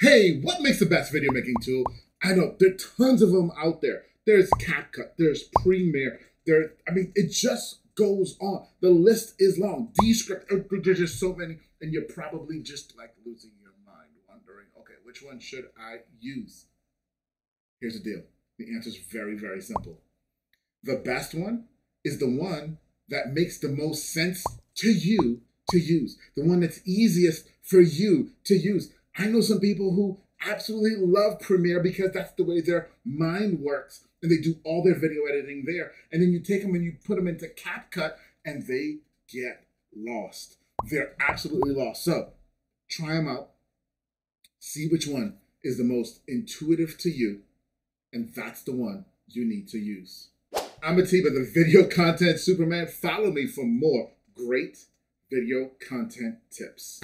Hey, what makes the best video making tool? I know there are tons of them out there. There's CapCut, there's Premiere, there. I mean, it just goes on. The list is long. Descript, uh, there's just so many, and you're probably just like losing your mind, wondering, okay, which one should I use? Here's the deal. The answer is very, very simple. The best one is the one that makes the most sense to you to use, the one that's easiest for you to use. I know some people who absolutely love Premiere because that's the way their mind works and they do all their video editing there. And then you take them and you put them into CapCut and they get lost. They're absolutely lost. So try them out, see which one is the most intuitive to you, and that's the one you need to use. I'm Atiba, the video content Superman. Follow me for more great video content tips.